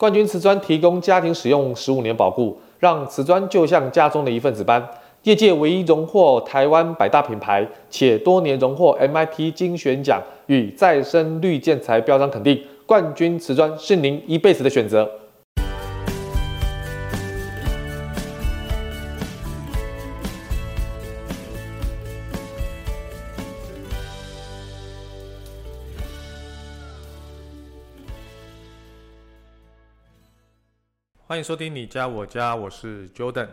冠军瓷砖提供家庭使用十五年保固，让瓷砖就像家中的一份子般。业界唯一荣获台湾百大品牌，且多年荣获 MIT 精选奖与再生绿建材标章肯定，冠军瓷砖是您一辈子的选择。欢迎收听你家我家，我是 Jordan，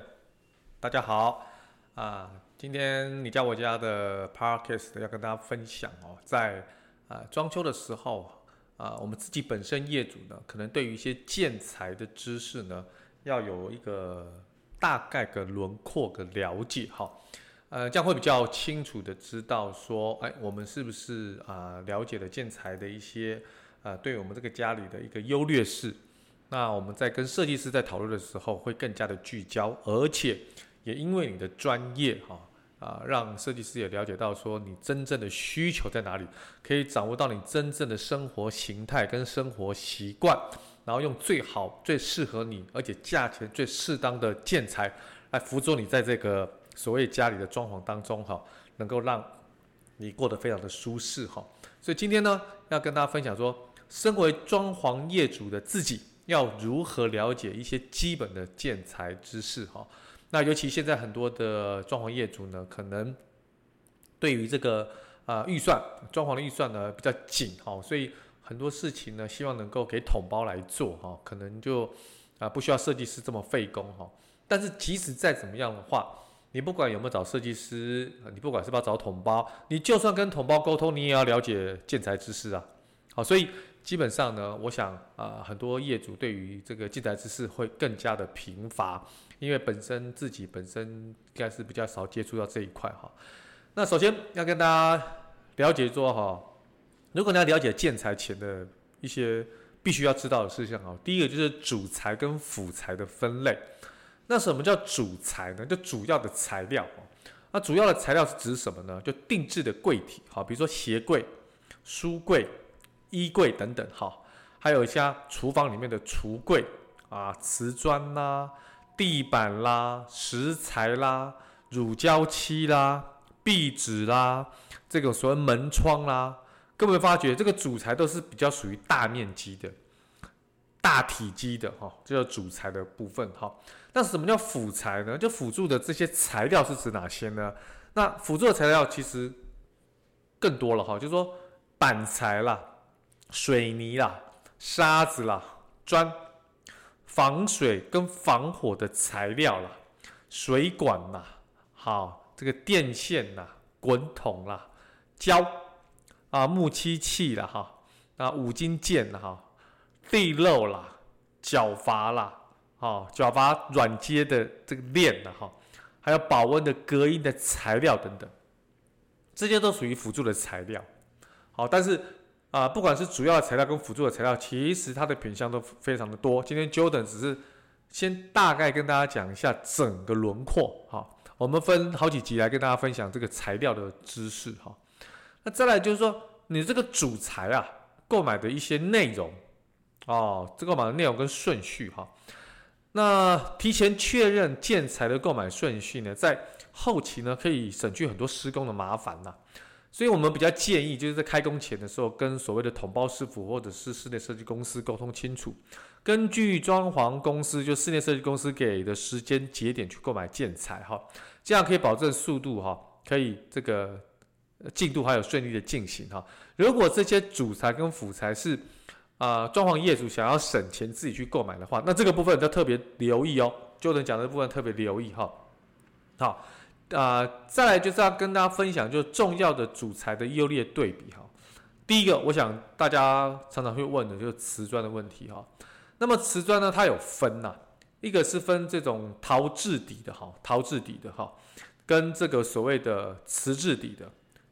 大家好。啊，今天你家我家的 Parkes 要跟大家分享哦，在啊装修的时候啊，我们自己本身业主呢，可能对于一些建材的知识呢，要有一个大概的轮廓的了解哈，呃，这样会比较清楚的知道说，哎，我们是不是啊了解了建材的一些啊，对我们这个家里的一个优劣势，那我们在跟设计师在讨论的时候，会更加的聚焦，而且。也因为你的专业哈啊，让设计师也了解到说你真正的需求在哪里，可以掌握到你真正的生活形态跟生活习惯，然后用最好最适合你而且价钱最适当的建材来辅助你在这个所谓家里的装潢当中哈，能够让你过得非常的舒适哈。所以今天呢，要跟大家分享说，身为装潢业主的自己要如何了解一些基本的建材知识哈。那尤其现在很多的装潢业主呢，可能对于这个啊预算装潢的预算呢比较紧哈，所以很多事情呢希望能够给统包来做哈，可能就啊不需要设计师这么费工哈。但是即使再怎么样的话，你不管有没有找设计师，你不管是不是要找统包，你就算跟统包沟通，你也要了解建材知识啊。好，所以基本上呢，我想啊很多业主对于这个建材知识会更加的贫乏。因为本身自己本身应该是比较少接触到这一块哈，那首先要跟大家了解说哈，如果你要了解建材前的一些必须要知道的事项哈，第一个就是主材跟辅材的分类。那什么叫主材呢？就主要的材料。那主要的材料是指什么呢？就定制的柜体，好，比如说鞋柜、书柜、衣柜等等哈，还有一些厨房里面的橱柜啊、瓷砖啦、地板啦、石材啦、乳胶漆啦、壁纸啦，这个所谓门窗啦，各位发觉这个主材都是比较属于大面积的、大体积的哈，这叫主材的部分哈。那什么叫辅材呢？就辅助的这些材料是指哪些呢？那辅助的材料其实更多了哈，就是说板材啦、水泥啦、沙子啦、砖。防水跟防火的材料啦，水管啦，好，这个电线啦，滚筒啦，胶啊，木漆器啦，哈，啊，五金件啦，哈，地漏啦，角阀啦，啊，角阀软接的这个链的哈，还有保温的隔音的材料等等，这些都属于辅助的材料，好，但是。啊，不管是主要材料跟辅助的材料，其实它的品相都非常的多。今天 Jordan 只是先大概跟大家讲一下整个轮廓，哈。我们分好几集来跟大家分享这个材料的知识，哈。那再来就是说，你这个主材啊，购买的一些内容，哦，这个购买的内容跟顺序，哈。那提前确认建材的购买顺序呢，在后期呢，可以省去很多施工的麻烦呐。所以我们比较建议，就是在开工前的时候，跟所谓的统包师傅或者是室内设计公司沟通清楚，根据装潢公司就室内设计公司给的时间节点去购买建材哈，这样可以保证速度哈，可以这个进度还有顺利的进行哈。如果这些主材跟辅材是啊装潢业主想要省钱自己去购买的话，那这个部分要特别留意哦，就能讲的部分特别留意哈，好。啊、再来就是要跟大家分享，就是重要的主材的优劣对比哈。第一个，我想大家常常会问的就是瓷砖的问题哈。那么瓷砖呢，它有分呐，一个是分这种陶质底的哈，陶质底的哈，跟这个所谓的瓷质底的。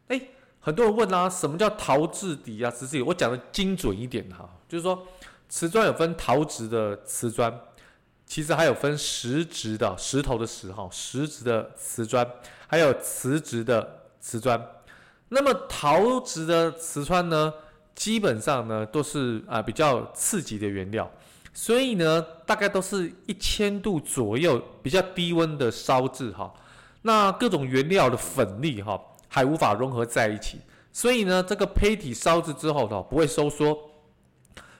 哎，很多人问啊，什么叫陶质底啊？瓷质底，我讲的精准一点哈，就是说瓷砖有分陶质的瓷砖。其实还有分实质的石头的石哈，实质的瓷砖，还有瓷质的瓷砖。那么陶质的瓷砖呢，基本上呢都是啊比较次级的原料，所以呢，大概都是一千度左右，比较低温的烧制哈。那各种原料的粉粒哈，还无法融合在一起，所以呢，这个胚体烧制之后呢，不会收缩，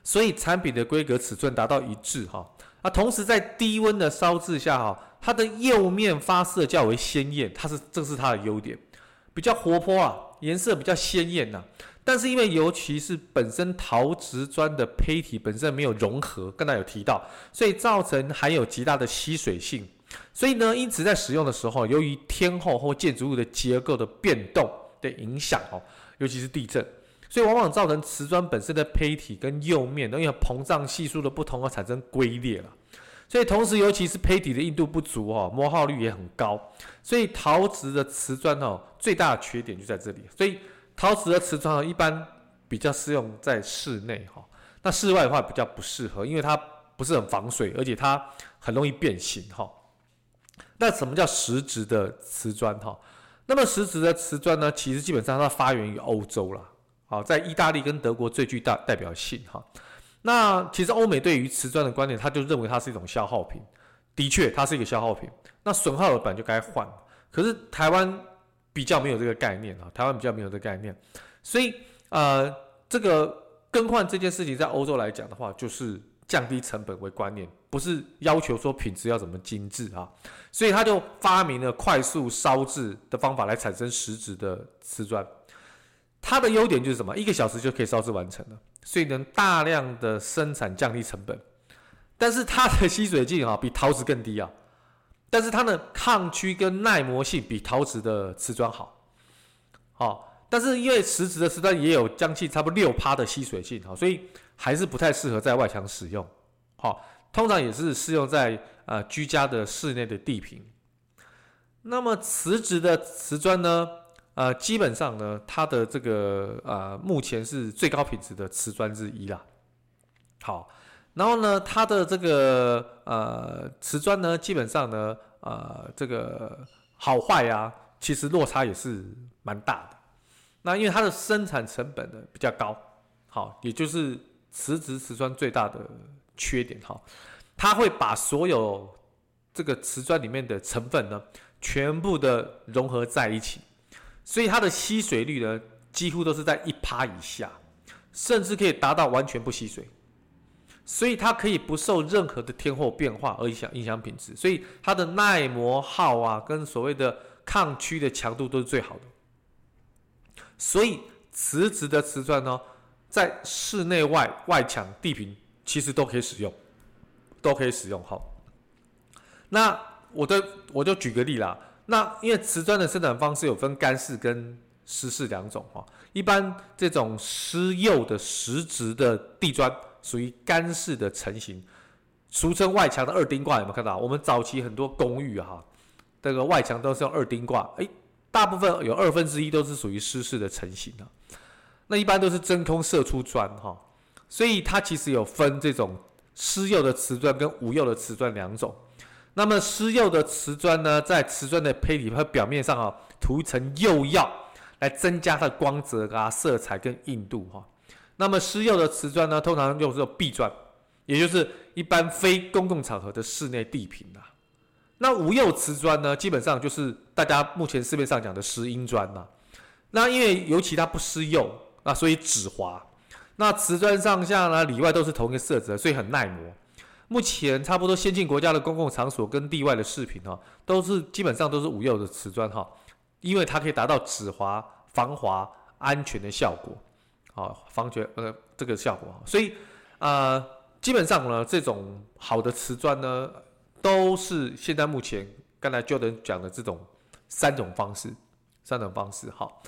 所以产品的规格尺寸达到一致哈。那同时在低温的烧制下哈，它的釉面发色较为鲜艳，它是这是它的优点，比较活泼啊，颜色比较鲜艳呐。但是因为尤其是本身陶瓷砖的胚体本身没有融合，刚才有提到，所以造成含有极大的吸水性。所以呢，因此在使用的时候，由于天候或建筑物的结构的变动的影响哦，尤其是地震，所以往往造成瓷砖本身的胚体跟釉面因为膨胀系数的不同而产生龟裂了。所以同时，尤其是胚体的硬度不足哦，磨耗率也很高。所以陶瓷的瓷砖哦，最大的缺点就在这里。所以陶瓷的瓷砖哦一般比较适用在室内哈，那室外的话比较不适合，因为它不是很防水，而且它很容易变形哈。那什么叫实质的瓷砖哈？那么实质的瓷砖呢，其实基本上它发源于欧洲啦，啊，在意大利跟德国最具代代表性哈。那其实欧美对于瓷砖的观念，他就认为它是一种消耗品，的确它是一个消耗品，那损耗了本就该换，可是台湾。比较没有这个概念啊，台湾比较没有这个概念，所以呃，这个更换这件事情在欧洲来讲的话，就是降低成本为观念，不是要求说品质要怎么精致啊，所以他就发明了快速烧制的方法来产生实质的瓷砖。它的优点就是什么？一个小时就可以烧制完成了，所以能大量的生产降低成本，但是它的吸水性啊比陶瓷更低啊。但是它的抗曲跟耐磨性比陶瓷的瓷砖好，好，但是因为瓷质的瓷砖也有将近差不多六趴的吸水性，好，所以还是不太适合在外墙使用，好，通常也是适用在呃居家的室内的地坪。那么瓷质的瓷砖呢，呃，基本上呢，它的这个呃目前是最高品质的瓷砖之一啦，好。然后呢，它的这个呃瓷砖呢，基本上呢，呃这个好坏、啊，其实落差也是蛮大的。那因为它的生产成本呢比较高，好，也就是瓷质瓷砖最大的缺点哈，它会把所有这个瓷砖里面的成分呢，全部的融合在一起，所以它的吸水率呢，几乎都是在一趴以下，甚至可以达到完全不吸水。所以它可以不受任何的天候变化而影响影响品质，所以它的耐磨耗啊，跟所谓的抗曲的强度都是最好的。所以瓷质的瓷砖呢，在室内外外墙地坪其实都可以使用，都可以使用。好，那我的我就举个例啦。那因为瓷砖的生产方式有分干式跟湿式两种哈。一般这种湿釉的实质的地砖。属于干式的成型，俗称外墙的二丁挂，有没有看到？我们早期很多公寓哈，这个外墙都是用二丁挂，诶，大部分有二分之一都是属于湿式的成型的。那一般都是真空射出砖哈，所以它其实有分这种湿釉的瓷砖跟无釉的瓷砖两种。那么施釉的瓷砖呢，在瓷砖的胚体和表面上啊，涂一层釉药，来增加它的光泽啊、色彩跟硬度哈。那么施釉的瓷砖呢，通常用这种壁砖，也就是一般非公共场合的室内地坪啊。那无釉瓷砖呢，基本上就是大家目前市面上讲的石英砖呐。那因为尤其它不施釉，那所以止滑。那瓷砖上下呢，里外都是同一个色泽，所以很耐磨。目前差不多先进国家的公共场所跟地外的饰品哈，都是基本上都是无釉的瓷砖哈，因为它可以达到止滑、防滑、安全的效果。好，防绝呃这个效果，所以呃基本上呢，这种好的瓷砖呢，都是现在目前刚才 Jordan 讲的这种三种方式，三种方式。好，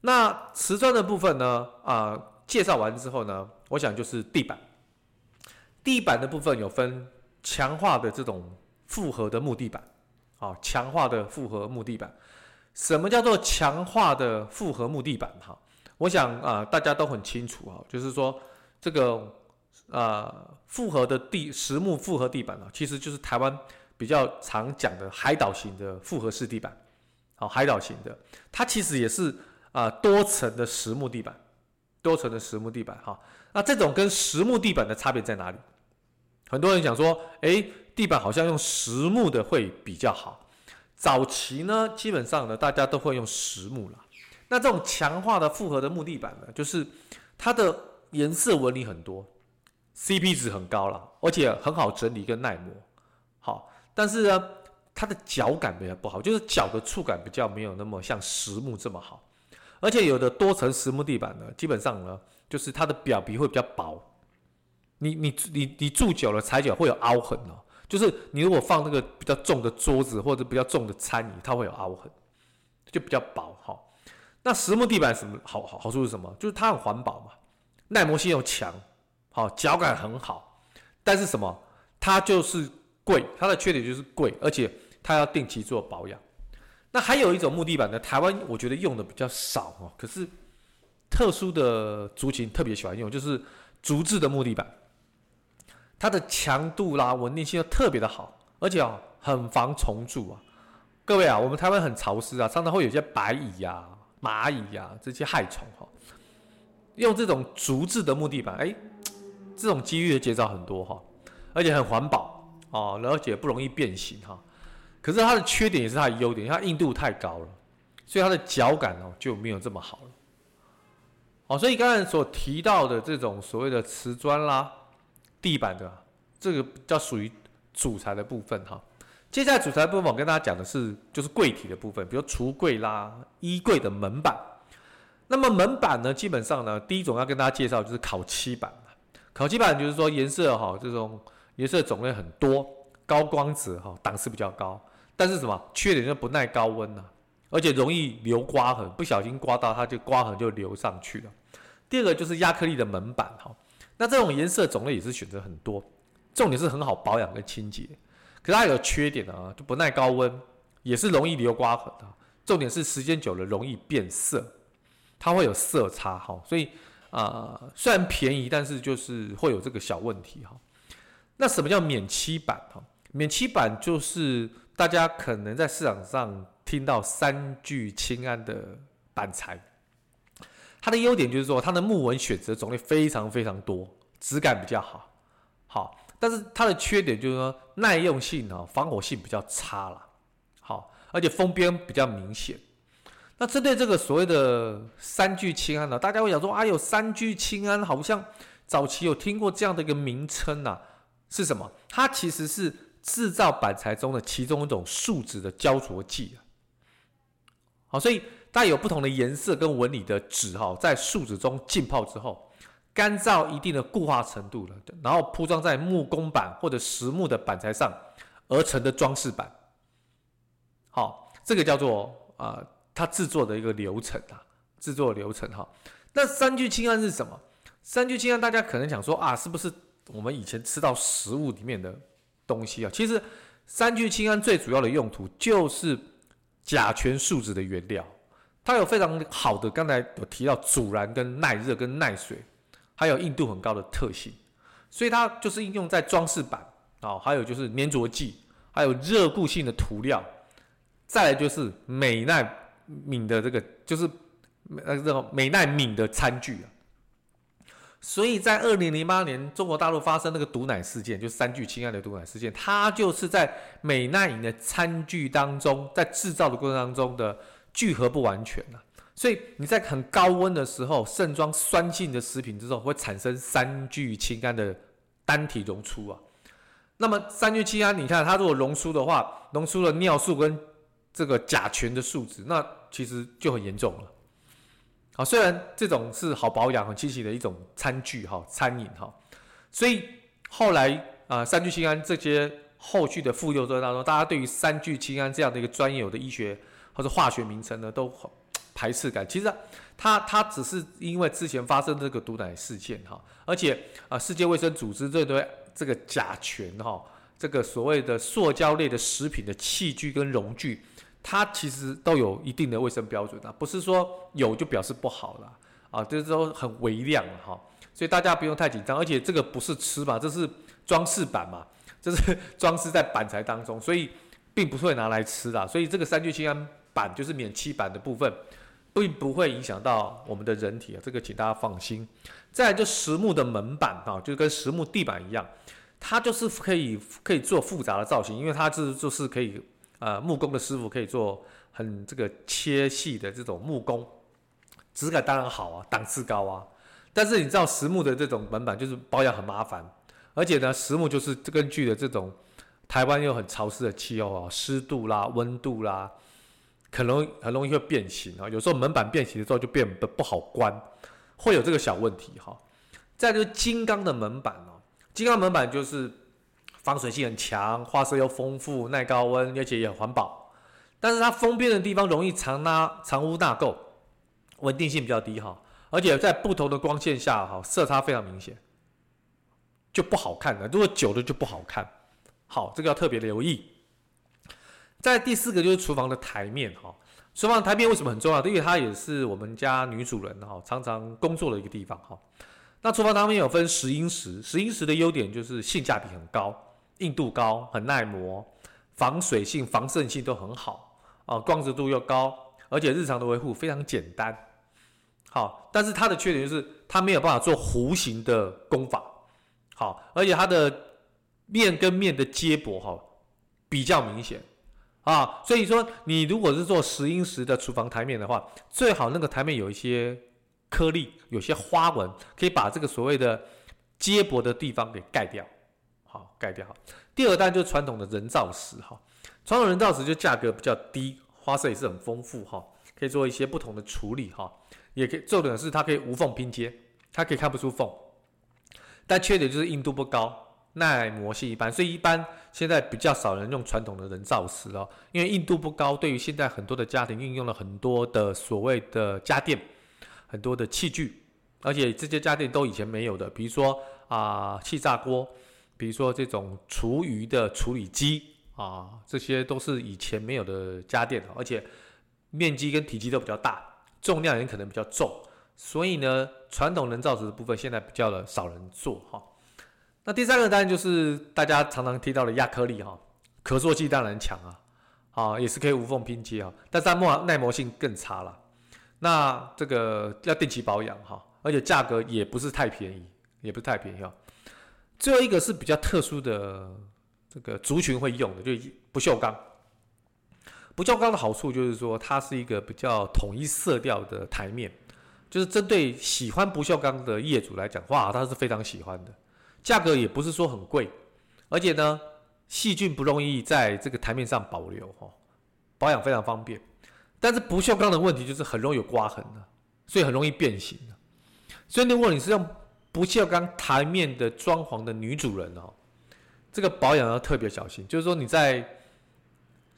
那瓷砖的部分呢，啊、介绍完之后呢，我想就是地板。地板的部分有分强化的这种复合的木地板，啊，强化的复合木地板。什么叫做强化的复合木地板？哈。我想啊、大家都很清楚啊，就是说这个呃复合的地实木复合地板啊，其实就是台湾比较常讲的海岛型的复合式地板，好，海岛型的，它其实也是啊、多层的实木地板，多层的实木地板哈。那这种跟实木地板的差别在哪里？很多人讲说，诶，地板好像用实木的会比较好。早期呢，基本上呢，大家都会用实木啦。那这种强化的复合的木地板呢，就是它的颜色纹理很多，CP 值很高了，而且很好整理跟耐磨。好，但是呢，它的脚感比较不好，就是脚的触感比较没有那么像实木这么好。而且有的多层实木地板呢，基本上呢，就是它的表皮会比较薄，你你你你住久了踩脚会有凹痕哦。就是你如果放那个比较重的桌子或者比较重的餐椅，它会有凹痕，就比较薄哈。那实木地板什么好好好处是什么？就是它很环保嘛，耐磨性又强，好脚感很好。但是什么？它就是贵，它的缺点就是贵，而且它要定期做保养。那还有一种木地板呢，台湾我觉得用的比较少哦，可是特殊的族群特别喜欢用，就是竹制的木地板，它的强度啦、稳定性又特别的好，而且啊很防虫蛀啊。各位啊，我们台湾很潮湿啊，常常会有些白蚁呀、啊、蚂蚁呀这些害虫哈。用这种竹制的木地板，哎，这种机遇的减少很多哈，而且很环保哦，而且不容易变形哈。可是它的缺点也是它的优点，它硬度太高了，所以它的脚感哦就没有这么好了。哦，所以刚才所提到的这种所谓的瓷砖啦、地板的这个叫属于主材的部分哈。接下来主材部分我跟大家讲的是就是柜体的部分，比如橱柜啦、衣柜的门板。那么门板呢，基本上呢，第一种要跟大家介绍就是烤漆板。烤漆板就是说颜色哈，这种颜色种类很多，高光泽哈，档次比较高。但是什么缺点就不耐高温啊，而且容易留刮痕，不小心刮到它就刮痕就留上去了。第二个就是亚克力的门板哈，那这种颜色种类也是选择很多，重点是很好保养跟清洁，可是它有个缺点啊，就不耐高温，也是容易留刮痕的。重点是时间久了容易变色，它会有色差哈，所以啊、虽然便宜，但是就是会有这个小问题哈。那什么叫免漆板哈？免漆板就是。大家可能在市场上听到三聚氰胺的板材，它的优点就是说它的木纹选择种类非常非常多，质感比较好，好，但是它的缺点就是说耐用性啊、防火性比较差了，好，而且封边比较明显。那针对这个所谓的三聚氰胺呢，大家会想说啊，有三聚氰胺，好像早期有听过这样的一个名称呐，是什么？它其实是。制造板材中的其中一种树脂的胶着剂啊，好，所以带有不同的颜色跟纹理的纸哈，在树脂中浸泡之后，干燥一定的固化程度了，然后铺装在木工板或者实木的板材上而成的装饰板，好，这个叫做啊、它制作的一个流程啊，制作流程哈。那三聚氰胺是什么？三聚氰胺大家可能想说啊，是不是我们以前吃到食物里面的？东西啊，其实三聚氰胺最主要的用途就是甲醛树脂的原料，它有非常好的，刚才有提到阻燃、跟耐热、跟耐水，还有硬度很高的特性，所以它就是应用在装饰板啊，还有就是粘着剂，还有热固性的涂料，再来就是美耐敏的这个，就是呃这种美耐敏的餐具啊。所以在二零零八年，中国大陆发生那个毒奶事件，就三聚氰胺的毒奶事件，它就是在美耐颖的餐具当中，在制造的过程当中的聚合不完全了。所以你在很高温的时候，盛装酸性的食品之后，会产生三聚氰胺的单体溶出啊。那么三聚氰胺，你看它如果溶出的话，溶出了尿素跟这个甲醛的数值，那其实就很严重了。好，虽然这种是好保养、很清洗的一种餐具哈、餐饮哈，所以后来啊、三聚氰胺这些后续的副作用当中，大家对于三聚氰胺这样的一个专有的医学或者化学名称呢，都 排斥感。其实它它只是因为之前发生这个毒奶事件哈，而且啊，世界卫生组织这对这个甲醛哈，这个所谓的塑胶类的食品的器具跟容具。它其实都有一定的卫生标准啊，不是说有就表示不好了啊，就是说很微量哈，所以大家不用太紧张。而且这个不是吃嘛，这是装饰板嘛，这是 装饰在板材当中，所以并不会拿来吃的。所以这个三聚氰胺板就是免漆板的部分，并不会影响到我们的人体啊，这个请大家放心。再来就实木的门板啊，就跟实木地板一样，它就是可以可以做复杂的造型，因为它是就是可以呃木工的师傅可以做很这个切细的这种木工，质感当然好啊，档次高啊。但是你知道实木的这种门板就是保养很麻烦，而且呢，实木就是根据的这种台湾又很潮湿的气候啊，湿度啦、温度啦，可能很容易会变形啊。有时候门板变形的时候就变得不好关，会有这个小问题哈。再就是金刚的门板哦，金刚门板就是防水性很强，花色又丰富，耐高温，而且也很环保。但是它封边的地方容易藏拉藏污纳垢，稳定性比较低哈。而且在不同的光线下，哈，色差非常明显，就不好看了。如果久了就不好看，好，这个要特别留意。在第四个就是厨房的台面，哈，厨房台面为什么很重要？因为它也是我们家女主人哈常常工作的一个地方，哈。那厨房台面有分石英石，石英石的优点就是性价比很高，硬度高，很耐磨，防水性、防渗性都很好，啊，光泽度又高，而且日常的维护非常简单。好，但是它的缺点就是它没有办法做弧形的工法，好，而且它的面跟面的接驳哈比较明显啊，所以说你如果是做石英石的厨房台面的话，最好那个台面有一些颗粒，有些花纹，可以把这个所谓的接驳的地方给盖掉，好，盖掉。第二单就是传统的人造石哈，传统人造石就价格比较低，花色也是很丰富哈，可以做一些不同的处理哈。也可以，重点是它可以无缝拼接，它可以看不出缝，但缺点就是硬度不高，耐磨性一般，所以一般现在比较少人用传统的人造石哦，因为硬度不高，对于现在很多的家庭运用了很多的所谓的家电，很多的器具，而且这些家电都以前没有的，比如说啊气炸锅，比如说这种厨余的处理机啊，这些都是以前没有的家电，而且面积跟体积都比较大。重量也可能比较重，所以呢，传统人造石的部分现在比较的少人做哈。那第三个当然就是大家常常提到的亚克力哈，可塑性当然强啊，啊也是可以无缝拼接啊，但是它耐耐磨性更差了。那这个要定期保养哈，而且价格也不是太便宜，也不是太便宜哦。最后一个是比较特殊的这个族群会用的，就是不锈钢。不锈钢的好处就是说，它是一个比较统一色调的台面，就是针对喜欢不锈钢的业主来讲，哇，他是非常喜欢的。价格也不是说很贵，而且呢，细菌不容易在这个台面上保留，哈，保养非常方便。但是不锈钢的问题就是很容易有刮痕的，所以很容易变形的。所以如果你是用不锈钢台面的装潢的女主人哦，这个保养要特别小心，就是说你在。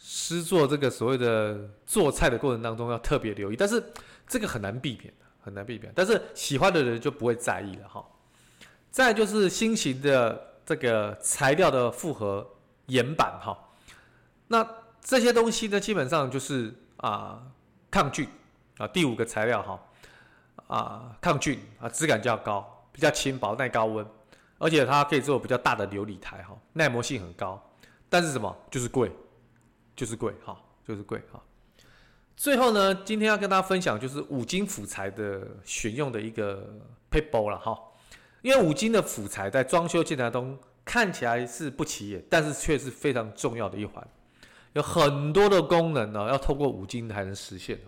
施做这个所谓的做菜的过程当中要特别留意，但是这个很难避免，很难避免。但是喜欢的人就不会在意了哈。再就是新型的这个材料的复合岩板哈，那这些东西呢，基本上就是啊抗菌啊，第五个材料哈啊抗菌啊，质感较高，比较轻薄，耐高温，而且它可以做比较大的琉璃台哈，耐磨性很高，但是什么就是贵。就是贵哈，就是贵哈。最后呢，今天要跟大家分享就是五金辅材的选用的一个撇步了哈。因为五金的辅材在装修建材中看起来是不起眼，但是却是非常重要的一环。有很多的功能呢，要透过五金才能实现。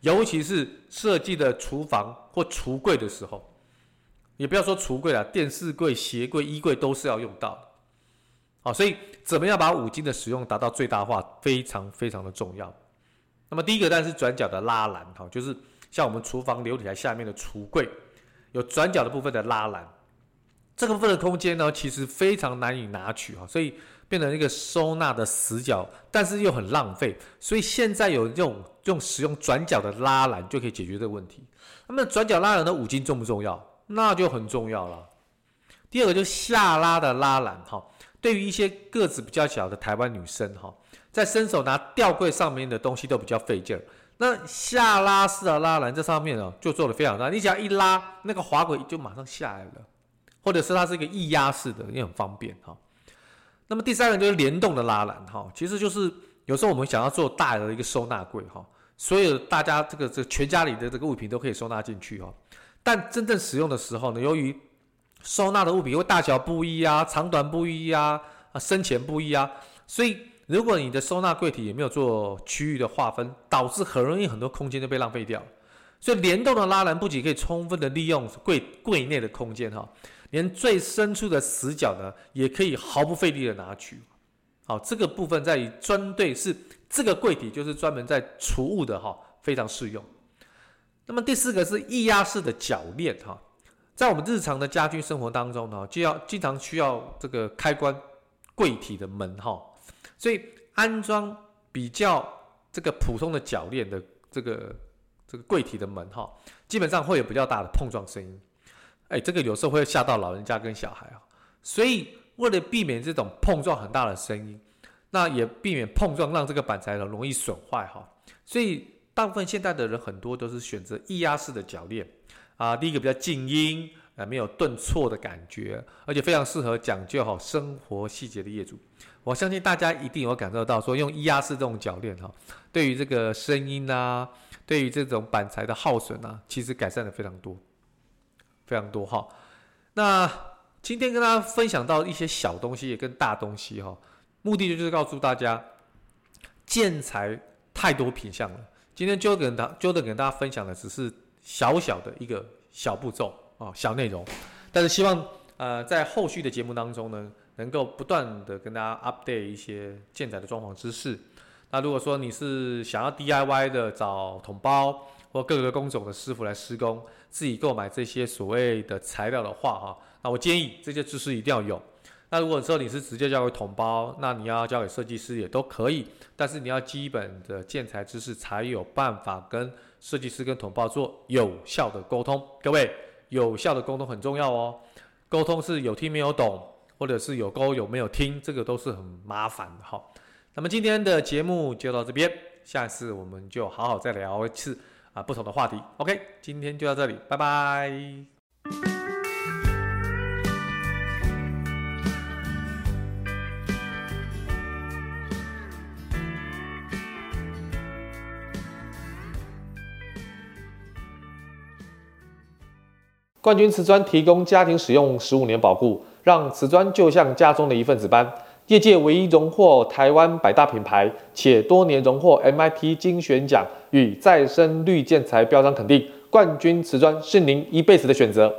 尤其是设计的厨房或橱柜的时候，也不要说橱柜了，电视柜、鞋柜、衣柜都是要用到的。好，所以怎么样把五金的使用达到最大化，非常非常的重要。那么第一个但是转角的拉篮，哈，就是像我们厨房流理台下面的橱柜，有转角的部分的拉篮，这个部分的空间呢，其实非常难以拿取，哈，所以变成一个收纳的死角，但是又很浪费。所以现在有这种用使用转角的拉篮就可以解决这个问题。那么转角拉篮的五金重不重要？那就很重要了。第二个就是下拉的拉篮，哈。对于一些个子比较小的台湾女生哈，在伸手拿吊柜上面的东西都比较费劲儿。那下拉式的拉篮这上面哦，就做的非常大，你只要一拉，那个滑轨就马上下来了，或者是它是一个液压式的，也很方便哈。那么第三个就是联动的拉篮哈，其实就是有时候我们想要做大的一个收纳柜哈，所有大家这个这全家里的这个物品都可以收纳进去哈。但真正使用的时候呢，由于收纳的物品会大小不一啊，长短不一啊，啊深浅不一啊，所以如果你的收纳柜体也没有做区域的划分，导致很容易很多空间就被浪费掉。所以联动的拉篮不仅可以充分的利用柜柜内的空间哈，连最深处的死角呢，也可以毫不费力的拿取。好，这个部分在于专对是这个柜体就是专门在储物的哈，非常适用。那么第四个是液压式的铰链哈。在我们日常的家居生活当中呢，就要经常需要这个开关柜体的门哈，所以安装比较这个普通的铰链的这个这个柜体的门哈，基本上会有比较大的碰撞声音，哎，这个有时候会吓到老人家跟小孩啊，所以为了避免这种碰撞很大的声音，那也避免碰撞让这个板材呢容易损坏哈，所以大部分现在的人很多都是选择液压式的铰链。啊，第一个比较静音，啊，没有顿挫的感觉，而且非常适合讲究好生活细节的业主。我相信大家一定有感受到，说用液压式这种铰链哈，对于这个声音啊，对于这种板材的耗损啊，其实改善的非常多，非常多哈。那今天跟大家分享到一些小东西也跟大东西哈，目的就是告诉大家，建材太多品项了。今天就跟大就跟大家分享的只是。小小的一个小步骤啊，小内容，但是希望呃在后续的节目当中呢，能够不断的跟大家 update 一些建材的装潢知识。那如果说你是想要 DIY 的，找统包或各个工种的师傅来施工，自己购买这些所谓的材料的话哈，那我建议这些知识一定要有。那如果说你是直接交给统包，那你要交给设计师也都可以，但是你要基本的建材知识才有办法跟设计师跟统包做有效的沟通。各位，有效的沟通很重要哦。沟通是有听没有懂，或者是有沟有没有听，这个都是很麻烦的哈。那么今天的节目就到这边，下次我们就好好再聊一次啊不同的话题。OK，今天就到这里，拜拜。冠军瓷砖提供家庭使用十五年保护，让瓷砖就像家中的一份子般。业界唯一荣获台湾百大品牌，且多年荣获 MIT 精选奖与再生绿建材标章肯定。冠军瓷砖是您一辈子的选择。